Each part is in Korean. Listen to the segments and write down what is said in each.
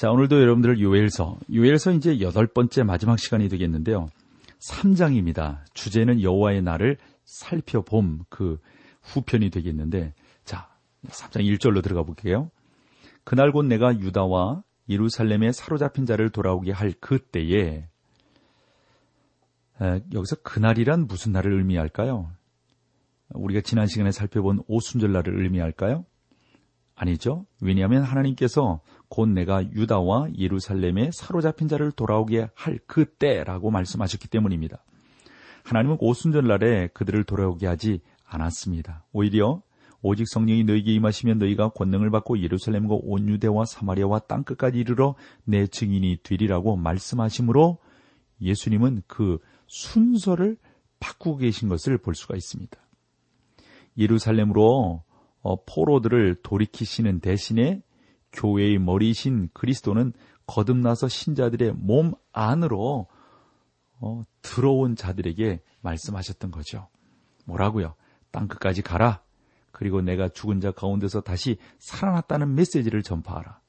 자, 오늘도 여러분들 요엘서, 요엘서 이제 여덟 번째 마지막 시간이 되겠는데요. 3장입니다. 주제는 여호와의 날을 살펴봄 그 후편이 되겠는데 자, 3장 1절로 들어가 볼게요. 그날 곧 내가 유다와 예루살렘에 사로잡힌 자를 돌아오게 할 그때에 에, 여기서 그날이란 무슨 날을 의미할까요? 우리가 지난 시간에 살펴본 오순절날을 의미할까요? 아니죠. 왜냐하면 하나님께서 곧 내가 유다와 예루살렘에 사로잡힌 자를 돌아오게 할 그때라고 말씀하셨기 때문입니다. 하나님은 오순절 날에 그들을 돌아오게 하지 않았습니다. 오히려 오직 성령이 너희에게 임하시면 너희가 권능을 받고 예루살렘과 온 유대와 사마리아와 땅 끝까지 이르러 내 증인이 되리라고 말씀하시므로 예수님은 그 순서를 바꾸고 계신 것을 볼 수가 있습니다. 예루살렘으로 어, 포로들을 돌이키시는 대신에 교회의 머리이신 그리스도는 거듭나서 신자들의 몸 안으로 어, 들어온 자들에게 말씀하셨던 거죠. 뭐라고요? 땅 끝까지 가라. 그리고 내가 죽은 자 가운데서 다시 살아났다는 메시지를 전파하라.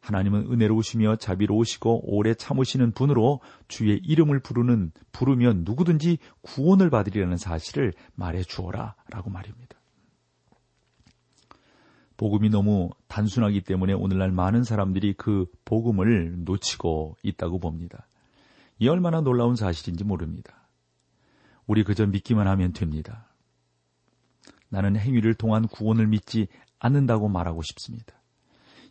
하나님은 은혜로우시며 자비로우시고 오래 참으시는 분으로 주의 이름을 부르는 부르면 누구든지 구원을 받으리라는 사실을 말해 주어라 라고 말입니다. 복음이 너무 단순하기 때문에 오늘날 많은 사람들이 그 복음을 놓치고 있다고 봅니다. 이 얼마나 놀라운 사실인지 모릅니다. 우리 그저 믿기만 하면 됩니다. 나는 행위를 통한 구원을 믿지 않는다고 말하고 싶습니다.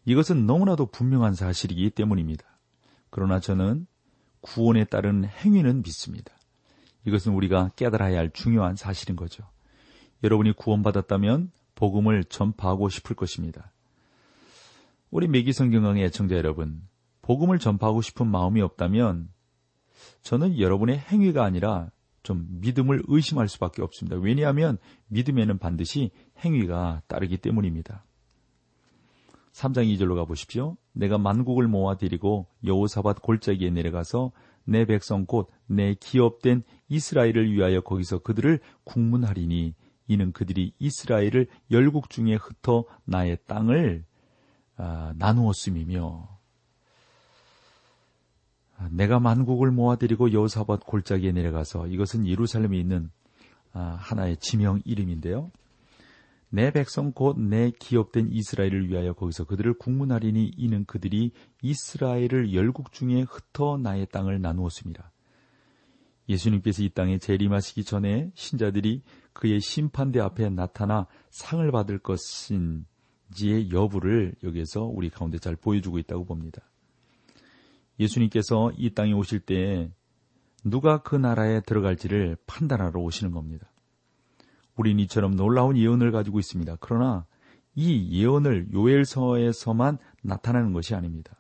이것은 너무나도 분명한 사실이기 때문입니다. 그러나 저는 구원에 따른 행위는 믿습니다. 이것은 우리가 깨달아야 할 중요한 사실인 거죠. 여러분이 구원받았다면 복음을 전파하고 싶을 것입니다. 우리 매기 성경강의 애청자 여러분, 복음을 전파하고 싶은 마음이 없다면 저는 여러분의 행위가 아니라 좀 믿음을 의심할 수밖에 없습니다. 왜냐하면 믿음에는 반드시 행위가 따르기 때문입니다. 3장 2절로 가보십시오. 내가 만국을 모아 데리고 여호사밧 골짜기에 내려가서 내 백성 곧 내 기업된 이스라엘을 위하여 거기서 그들을 국문하리니 이는 그들이 이스라엘을 열국 중에 흩어 나의 땅을 아, 나누었음이며 아, 내가 만국을 모아들이고 여호사밧 골짜기에 내려가서 이것은 예루살렘에 있는 아, 하나의 지명 이름인데요. 내 백성 곧 내 기업된 이스라엘을 위하여 거기서 그들을 국문하리니 이는 그들이 이스라엘을 열국 중에 흩어 나의 땅을 나누었습니다. 예수님께서 이 땅에 재림하시기 전에 신자들이 그의 심판대 앞에 나타나 상을 받을 것인지의 여부를 여기에서 우리 가운데 잘 보여주고 있다고 봅니다. 예수님께서 이 땅에 오실 때에 누가 그 나라에 들어갈지를 판단하러 오시는 겁니다. 우린 이처럼 놀라운 예언을 가지고 있습니다. 그러나 이 예언을 요엘서에서만 나타나는 것이 아닙니다.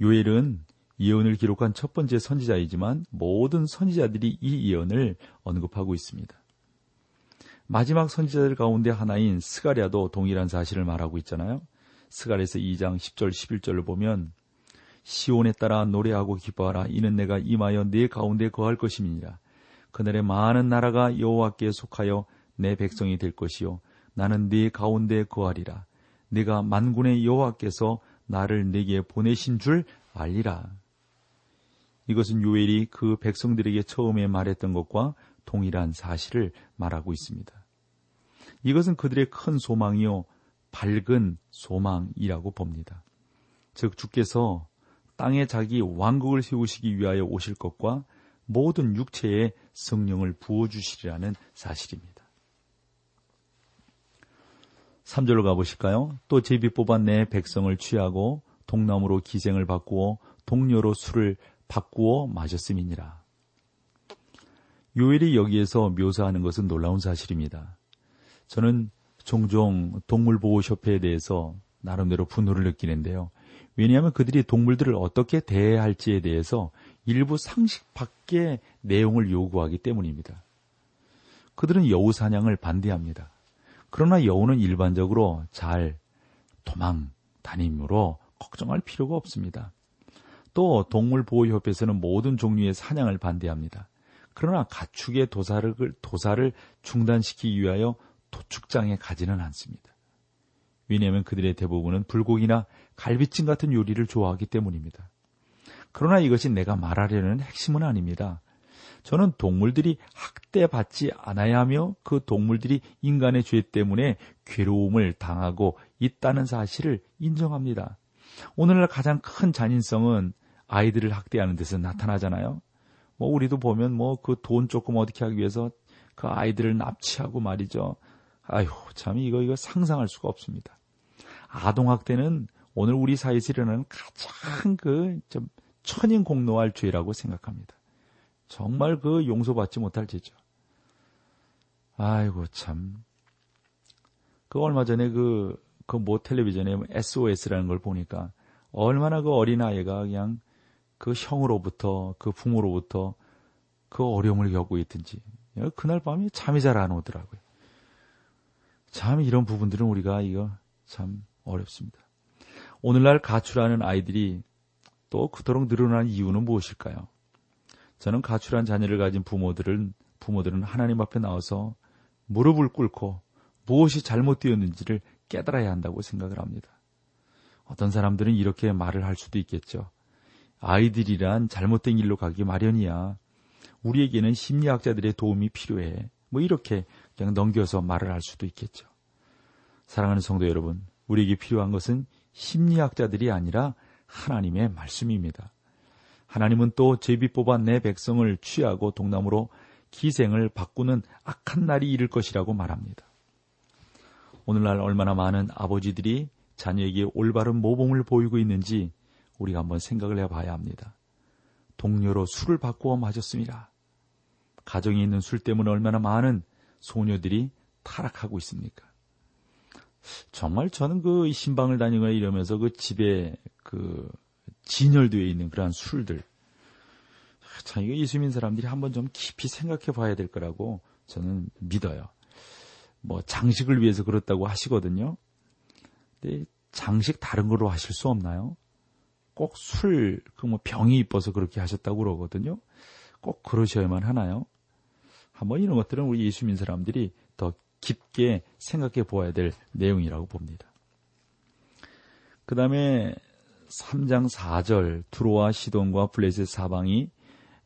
요엘은 예언을 기록한 첫 번째 선지자이지만 모든 선지자들이 이 예언을 언급하고 있습니다. 마지막 선지자들 가운데 하나인 스가랴도 동일한 사실을 말하고 있잖아요. 스가랴에서 2장 10절 11절을 보면 시온에 따라 노래하고 기뻐하라 이는 내가 임하여 네 가운데 거할 것임이니라. 그날에 많은 나라가 여호와께 속하여 내 백성이 될 것이요 나는 네 가운데 거하리라. 네가 만군의 여호와께서 나를 네게 보내신 줄 알리라. 이것은 요엘이 그 백성들에게 처음에 말했던 것과 동일한 사실을 말하고 있습니다. 이것은 그들의 큰 소망이요, 밝은 소망이라고 봅니다. 즉, 주께서 땅에 자기 왕국을 세우시기 위하여 오실 것과 모든 육체에 성령을 부어 주시리라는 사실입니다. 3절로 가보실까요? 또 제비 뽑아 내 백성을 취하고 동남으로 기생을 바꾸어 동료로 술을 바꾸어 마셨음이니라. 요일이 여기에서 묘사하는 것은 놀라운 사실입니다. 저는 종종 동물보호협회에 대해서 나름대로 분노를 느끼는데요. 왜냐하면 그들이 동물들을 어떻게 대해야 할지에 대해서 일부 상식 밖의 내용을 요구하기 때문입니다. 그들은 여우 사냥을 반대합니다. 그러나 여우는 일반적으로 잘 도망 다니므로 걱정할 필요가 없습니다. 또 동물보호협회에서는 모든 종류의 사냥을 반대합니다. 그러나 가축의 도사를, 도사를 중단시키기 위하여 도축장에 가지는 않습니다. 왜냐하면 그들의 대부분은 불고기나 갈비찜 같은 요리를 좋아하기 때문입니다. 그러나 이것이 내가 말하려는 핵심은 아닙니다. 저는 동물들이 학대받지 않아야 하며 그 동물들이 인간의 죄 때문에 괴로움을 당하고 있다는 사실을 인정합니다. 오늘날 가장 큰 잔인성은 아이들을 학대하는 데서 나타나잖아요. 뭐 우리도 보면 뭐 그 돈 조금 어떻게 하기 위해서 그 아이들을 납치하고 말이죠. 아휴 참 이거 이거 상상할 수가 없습니다. 아동학대는 오늘 우리 사회에서 일어나는 가장 그좀 천인 공노할 죄라고 생각합니다. 정말 그 용서받지 못할 죄죠. 아이고 참. 그 얼마 전에 그 그 모 텔레비전에 SOS라는 걸 보니까 얼마나 그 어린 아이가 그냥 그 형으로부터 그 부모로부터 그 어려움을 겪고 있든지 그날 밤에 잠이 잘 안 오더라고요. 참 이런 부분들은 우리가 이거 참 어렵습니다. 오늘날 가출하는 아이들이 또 그토록 늘어난 이유는 무엇일까요? 저는 가출한 자녀를 가진 부모들은 부모들은 하나님 앞에 나와서 무릎을 꿇고 무엇이 잘못되었는지를 깨달아야 한다고 생각을 합니다. 어떤 사람들은 이렇게 말을 할 수도 있겠죠. 아이들이란 잘못된 길로 가기 마련이야. 우리에게는 심리학자들의 도움이 필요해. 뭐 이렇게 그냥 넘겨서 말을 할 수도 있겠죠. 사랑하는 성도 여러분, 우리에게 필요한 것은 심리학자들이 아니라 하나님의 말씀입니다. 하나님은 또 제비 뽑아 내 백성을 취하고 동남으로 기생을 바꾸는 악한 날이 이를 것이라고 말합니다. 오늘날 얼마나 많은 아버지들이 자녀에게 올바른 모범을 보이고 있는지 우리가 한번 생각을 해봐야 합니다. 동료로 술을 바꾸어 마셨습니다. 가정에 있는 술 때문에 얼마나 많은 소녀들이 타락하고 있습니까? 정말 저는 그 신방을 다니거나 이러면서 그 집에 그 진열되어 있는 그러한 술들. 참, 이거 이수민 사람들이 한번 좀 깊이 생각해 봐야 될 거라고 저는 믿어요. 뭐, 장식을 위해서 그렇다고 하시거든요. 근데 장식 다른 걸로 하실 수 없나요? 꼭 술, 그 뭐 병이 이뻐서 그렇게 하셨다고 그러거든요. 꼭 그러셔야만 하나요? 한번 이런 것들은 우리 예수민 사람들이 더 깊게 생각해 보아야 될 내용이라고 봅니다. 그 다음에 3장 4절 두로와 시돈과 블레셋 사방이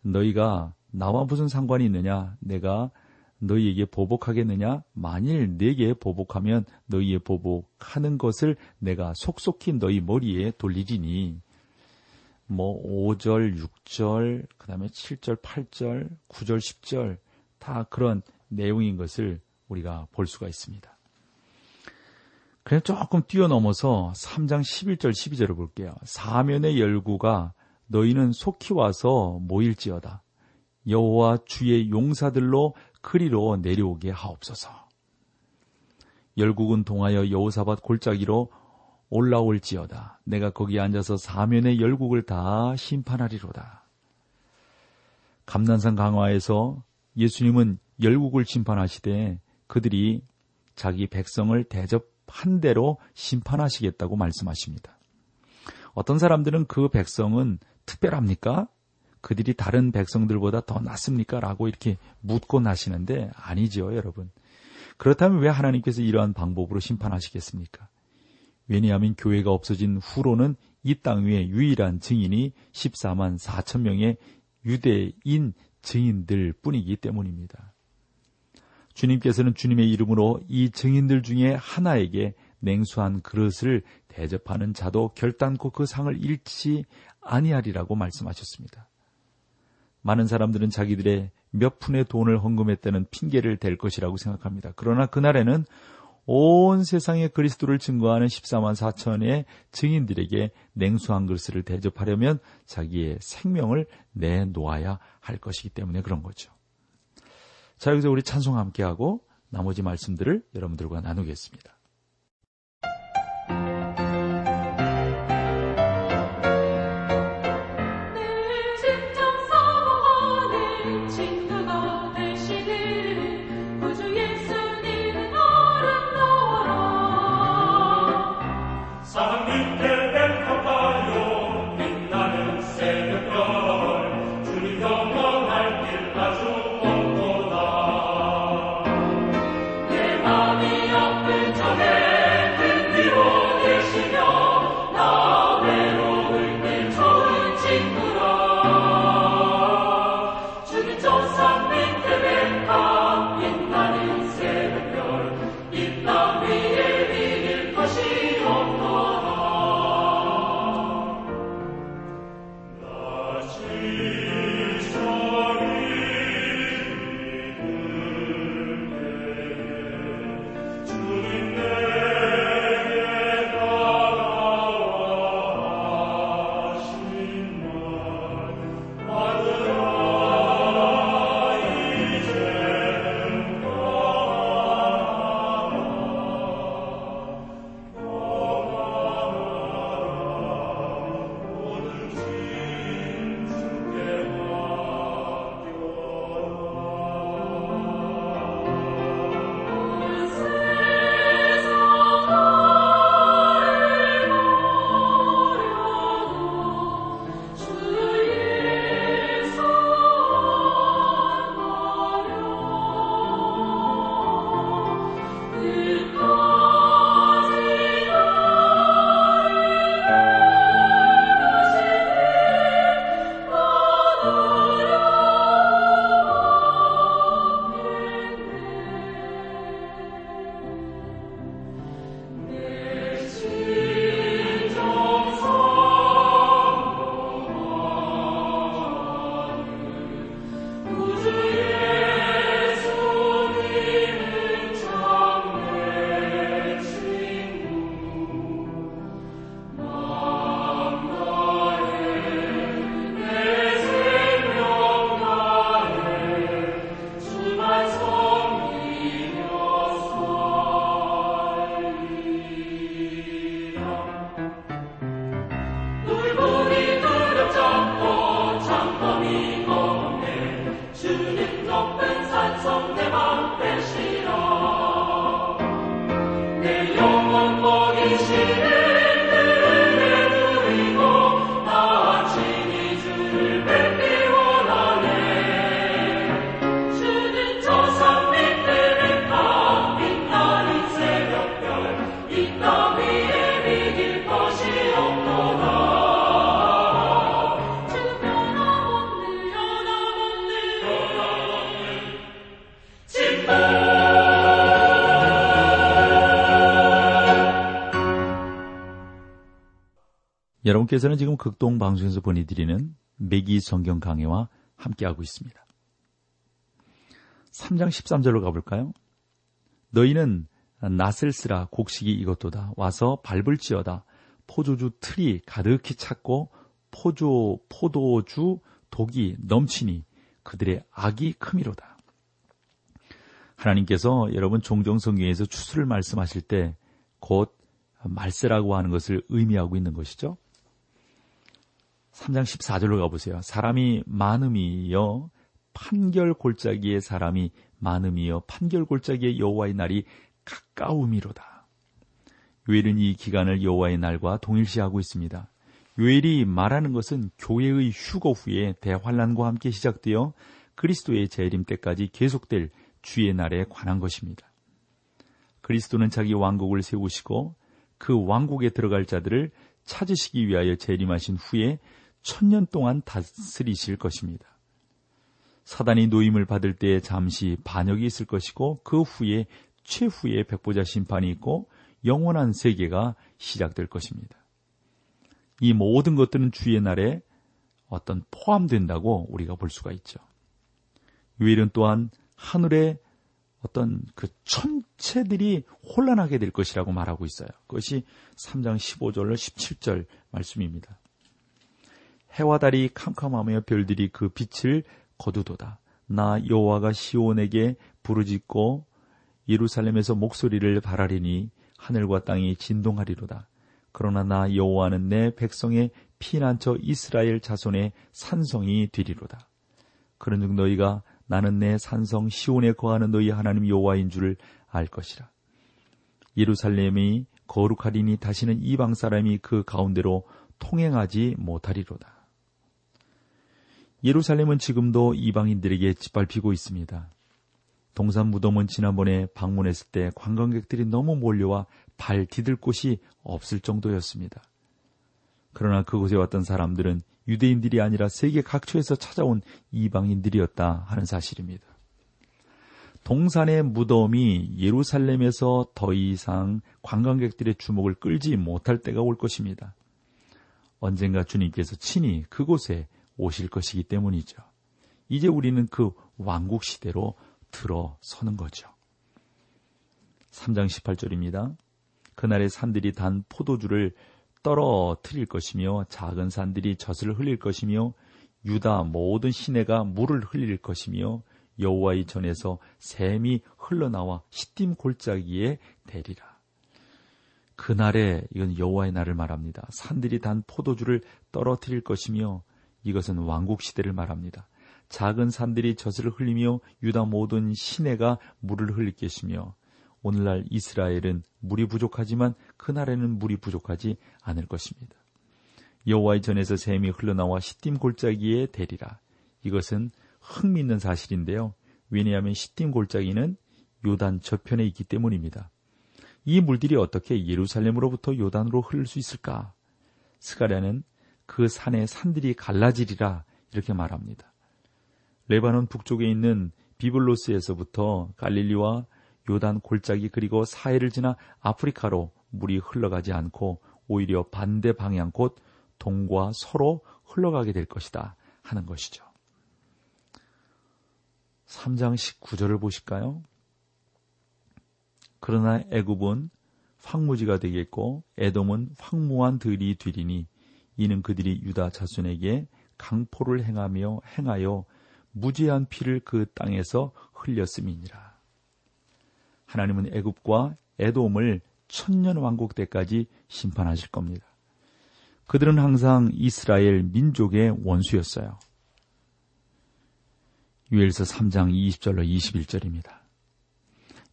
너희가 나와 무슨 상관이 있느냐? 내가 너희에게 보복하겠느냐? 만일 내게 보복하면 너희의 보복하는 것을 내가 속속히 너희 머리에 돌리리니. 뭐 5절, 6절, 그 다음에 7절, 8절, 9절, 10절 다 그런 내용인 것을 우리가 볼 수가 있습니다. 그냥 조금 뛰어넘어서 3장 11절 12절을 볼게요. 사면의 열구가 너희는 속히 와서 모일지어다. 여호와 주의 용사들로 그리로 내려오게 하옵소서. 열국은 동하여 여호사밭 골짜기로 올라올지어다. 내가 거기 앉아서 사면의 열국을 다 심판하리로다. 감난산 강화에서 예수님은 열국을 심판하시되 그들이 자기 백성을 대접한 대로 심판하시겠다고 말씀하십니다. 어떤 사람들은 그 백성은 특별합니까? 그들이 다른 백성들보다 더 낫습니까? 라고 이렇게 묻고 나시는데 아니죠, 여러분. 그렇다면 왜 하나님께서 이러한 방법으로 심판하시겠습니까? 왜냐하면 교회가 없어진 후로는 이 땅 위에 유일한 증인이 14만 4천 명의 유대인 증인들 뿐이기 때문입니다. 주님께서는 주님의 이름으로 이 증인들 중에 하나에게 냉수한 그릇을 대접하는 자도 결단코 그 상을 잃지 아니하리라고 말씀하셨습니다. 많은 사람들은 자기들의 몇 푼의 돈을 헌금했다는 핑계를 댈 것이라고 생각합니다. 그러나 그날에는 온 세상에 그리스도를 증거하는 14만 4천의 증인들에게 냉수 한 그릇을 대접하려면 자기의 생명을 내놓아야 할 것이기 때문에 그런 거죠. 자, 여기서 우리 찬송 함께하고 나머지 말씀들을 여러분들과 나누겠습니다. 여러분께서는 지금 극동 방송에서 보내드리는 매기 성경 강해와 함께하고 있습니다. 3장 13절로 가볼까요? 너희는 낫을 쓰라 곡식이 이것도다 와서 밟을지어다 포도주 틀이 가득히 찼고 포조 포도주 독이 넘치니 그들의 악이 크미로다. 하나님께서 여러분 종종 성경에서 추수를 말씀하실 때 곧 말세라고 하는 것을 의미하고 있는 것이죠. 3장 14절로 가보세요. 사람이 많음이여 판결 골짜기의 사람이 많음이여 판결 골짜기의 여호와의 날이 가까움이로다. 요엘은 이 기간을 여호와의 날과 동일시하고 있습니다. 요엘이 말하는 것은 교회의 휴거 후에 대환란과 함께 시작되어 그리스도의 재림 때까지 계속될 주의 날에 관한 것입니다. 그리스도는 자기 왕국을 세우시고 그 왕국에 들어갈 자들을 찾으시기 위하여 재림하신 후에 천년 동안 다스리실 것입니다. 사단이 노임을 받을 때에 잠시 반역이 있을 것이고 그 후에 최후의 백보자 심판이 있고 영원한 세계가 시작될 것입니다. 이 모든 것들은 주의 날에 어떤 포함된다고 우리가 볼 수가 있죠. 유일은 또한 하늘의 어떤 그 천체들이 혼란하게 될 것이라고 말하고 있어요. 그것이 3장 15절, 17절 말씀입니다. 해와 달이 캄캄하며 별들이 그 빛을 거두도다. 나 여호와가 시온에게 부르짖고 예루살렘에서 목소리를 바라리니 하늘과 땅이 진동하리로다. 그러나 나 여호와는 내 백성의 피난처 이스라엘 자손의 산성이 되리로다. 그런즉 너희가 나는 내 산성 시온에 거하는 너희 하나님 여호와인 줄을 알 것이라. 예루살렘이 거룩하리니 다시는 이방 사람이 그 가운데로 통행하지 못하리로다. 예루살렘은 지금도 이방인들에게 짓밟히고 있습니다. 동산 무덤은 지난번에 방문했을 때 관광객들이 너무 몰려와 발 디딜 곳이 없을 정도였습니다. 그러나 그곳에 왔던 사람들은 유대인들이 아니라 세계 각처에서 찾아온 이방인들이었다 하는 사실입니다. 동산의 무덤이 예루살렘에서 더 이상 관광객들의 주목을 끌지 못할 때가 올 것입니다. 언젠가 주님께서 친히 그곳에 오실 것이기 때문이죠. 이제 우리는 그 왕국 시대로 들어서는 거죠. 3장 18절입니다. 그날의 산들이 단 포도주를 떨어뜨릴 것이며 작은 산들이 젖을 흘릴 것이며 유다 모든 시내가 물을 흘릴 것이며 여호와의 전에서 샘이 흘러나와 시딤 골짜기에 대리라. 그날에 이건 여호와의 날을 말합니다. 산들이 단 포도주를 떨어뜨릴 것이며 이것은 왕국 시대를 말합니다. 작은 산들이 젖을 흘리며 유다 모든 시내가 물을 흘릴 것이며 오늘날 이스라엘은 물이 부족하지만 그날에는 물이 부족하지 않을 것입니다. 여호와의 전에서 샘이 흘러나와 시딤 골짜기에 대리라. 이것은 흥미있는 사실인데요. 왜냐하면 시딤 골짜기는 요단 저편에 있기 때문입니다. 이 물들이 어떻게 예루살렘으로부터 요단으로 흐를 수 있을까? 스가랴는 그 산의 산들이 갈라지리라 이렇게 말합니다. 레바논 북쪽에 있는 비블로스에서부터 갈릴리와 요단 골짜기 그리고 사해를 지나 아프리카로 물이 흘러가지 않고 오히려 반대 방향 곧 동과 서로 흘러가게 될 것이다 하는 것이죠. 3장 19절을 보실까요? 그러나 애굽은 황무지가 되겠고 에돔은 황무한 들이 되리니 이는 그들이 유다 자손에게 강포를 행하며 행하여 무죄한 피를 그 땅에서 흘렸음이니라. 하나님은 애굽과 에돔을 천년 왕국 때까지 심판하실 겁니다. 그들은 항상 이스라엘 민족의 원수였어요. 유엘서 3장 20절로 21절입니다.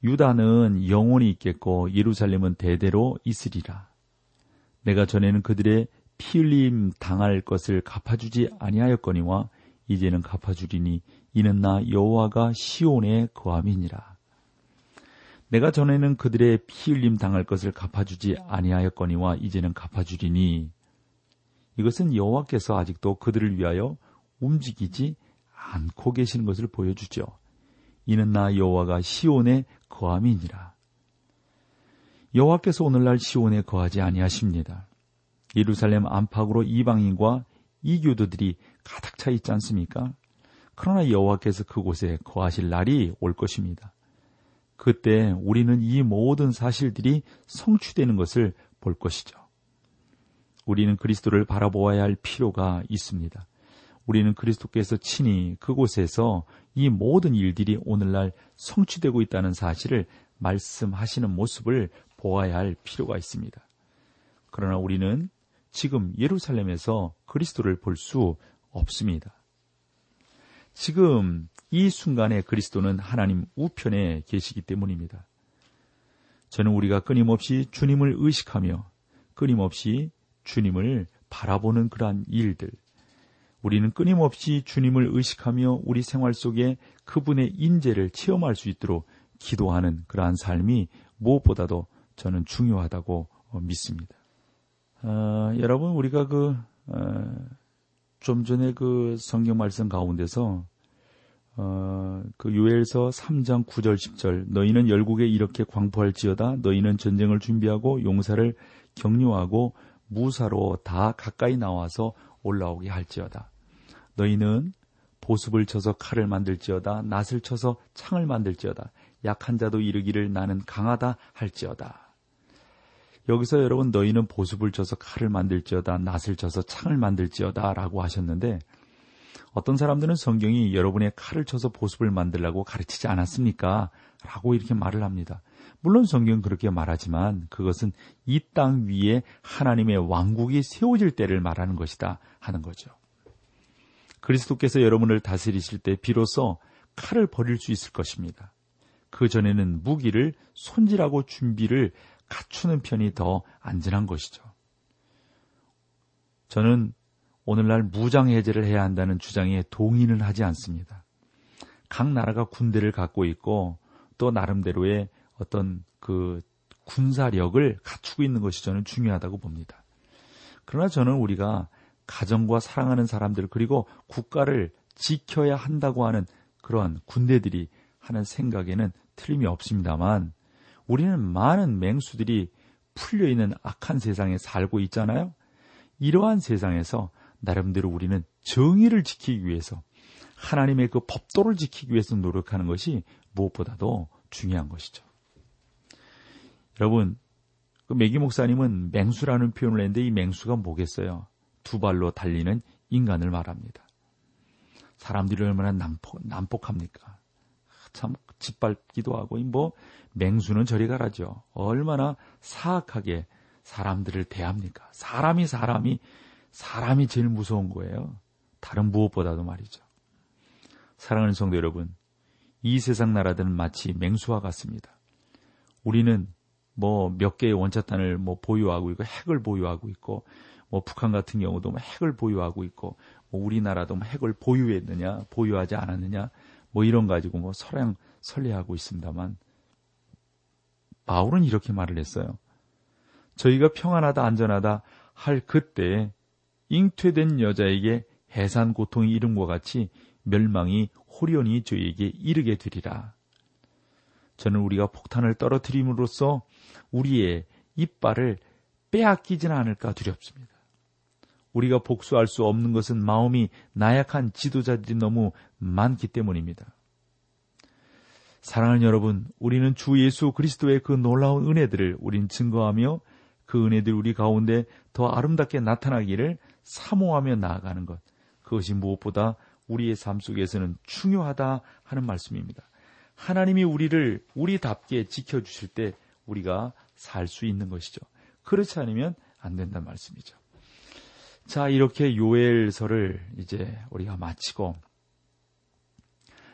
유다는 영원히 있겠고 예루살렘은 대대로 있으리라. 내가 전에는 그들의 피 흘림 당할 것을 갚아주지 아니하였거니와 이제는 갚아주리니 이는 나 여호와가 시온에 거함이니라. 내가 전에는 그들의 피 흘림 당할 것을 갚아주지 아니하였거니와 이제는 갚아주리니 이것은 여호와께서 아직도 그들을 위하여 움직이지 않고 계시는 것을 보여주죠. 이는 나 여호와가 시온에 거함이니라. 여호와께서 오늘날 시온에 거하지 아니하십니다. 예루살렘 안팎으로 이방인과 이교도들이 가득 차 있지 않습니까? 그러나 여호와께서 그곳에 거하실 날이 올 것입니다. 그때 우리는 이 모든 사실들이 성취되는 것을 볼 것이죠. 우리는 그리스도를 바라보아야 할 필요가 있습니다. 우리는 그리스도께서 친히 그곳에서 이 모든 일들이 오늘날 성취되고 있다는 사실을 말씀하시는 모습을 보아야 할 필요가 있습니다. 그러나 우리는 지금 예루살렘에서 그리스도를 볼 수 없습니다. 지금 이 순간에 그리스도는 하나님 우편에 계시기 때문입니다. 저는 우리가 끊임없이 주님을 의식하며 끊임없이 주님을 바라보는 그러한 일들, 우리는 끊임없이 주님을 의식하며 우리 생활 속에 그분의 인재를 체험할 수 있도록 기도하는 그러한 삶이 무엇보다도 저는 중요하다고 믿습니다. 어, 여러분 우리가 그, 어, 좀 전에 그 성경 말씀 가운데서 어, 그 요엘서 3장 9절 10절 너희는 열국에 이렇게 광포할지어다. 너희는 전쟁을 준비하고 용사를 격려하고 무사로 다 가까이 나와서 올라오게 할지어다. 너희는 보습을 쳐서 칼을 만들지어다. 낫을 쳐서 창을 만들지어다. 약한 자도 이르기를 나는 강하다 할지어다 여기서 여러분 너희는 보습을 쳐서 칼을 만들지어다 낫을 쳐서 창을 만들지어다라고 하셨는데 어떤 사람들은 성경이 여러분의 칼을 쳐서 보습을 만들라고 가르치지 않았습니까? 라고 이렇게 말을 합니다. 물론 성경은 그렇게 말하지만 그것은 이 땅 위에 하나님의 왕국이 세워질 때를 말하는 것이다 하는 거죠. 그리스도께서 여러분을 다스리실 때 비로소 칼을 버릴 수 있을 것입니다. 그 전에는 무기를 손질하고 준비를 갖추는 편이 더 안전한 것이죠. 저는 오늘날 무장 해제를 해야 한다는 주장에 동의는 하지 않습니다. 각 나라가 군대를 갖고 있고 또 나름대로의 어떤 그 군사력을 갖추고 있는 것이 저는 중요하다고 봅니다. 그러나 저는 우리가 가정과 사랑하는 사람들 그리고 국가를 지켜야 한다고 하는 그러한 군대들이 하는 생각에는 틀림이 없습니다만 우리는 많은 맹수들이 풀려 있는 악한 세상에 살고 있잖아요. 이러한 세상에서 나름대로 우리는 정의를 지키기 위해서 하나님의 그 법도를 지키기 위해서 노력하는 것이 무엇보다도 중요한 것이죠. 여러분, 그 메기 목사님은 맹수라는 표현을 했는데 이 맹수가 뭐겠어요? 두 발로 달리는 인간을 말합니다. 사람들이 얼마나 난폭, 난폭합니까? 참 짓밟기도 하고 뭐 맹수는 저리 가라죠. 얼마나 사악하게 사람들을 대합니까? 사람이 사람이 사람이 제일 무서운 거예요. 다른 무엇보다도 말이죠. 사랑하는 성도 여러분, 이 세상 나라들은 마치 맹수와 같습니다. 우리는 뭐 몇 개의 원자탄을 뭐 보유하고 있고 핵을 보유하고 있고 뭐 북한 같은 경우도 뭐 핵을 보유하고 있고 뭐 우리나라도 뭐 핵을 보유했느냐 보유하지 않았느냐 뭐 이런 가지고 뭐 서량 설레하고 있습니다만 바울은 이렇게 말을 했어요. 저희가 평안하다 안전하다 할 그때 잉퇴된 여자에게 해산 고통이 이름과 같이 멸망이 호련히 저에게 이르게 되리라. 저는 우리가 폭탄을 떨어뜨림으로써 우리의 이빨을 빼앗기지는 않을까 두렵습니다. 우리가 복수할 수 없는 것은 마음이 나약한 지도자들이 너무 많기 때문입니다. 사랑하는 여러분, 우리는 주 예수 그리스도의 그 놀라운 은혜들을 우린 증거하며 그 은혜들 우리 가운데 더 아름답게 나타나기를 사모하며 나아가는 것. 그것이 무엇보다 우리의 삶 속에서는 중요하다 하는 말씀입니다. 하나님이 우리를 우리답게 지켜주실 때 우리가 살 수 있는 것이죠. 그렇지 않으면 안 된다는 말씀이죠. 자, 이렇게 요엘서를 이제 우리가 마치고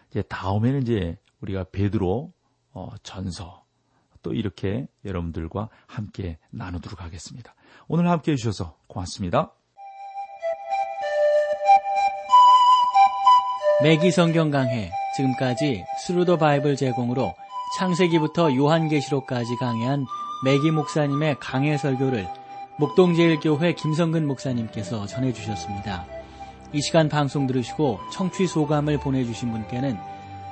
이제 다음에는 이제 우리가 베드로 어, 전서 또 이렇게 여러분들과 함께 나누도록 하겠습니다. 오늘 함께 해주셔서 고맙습니다. 맥기 성경 강해 지금까지 Thru the Bible 제공으로 창세기부터 요한계시록까지 강해한 맥기 목사님의 강해 설교를 목동제일교회 김성근 목사님께서 전해주셨습니다. 이 시간 방송 들으시고 청취 소감을 보내주신 분께는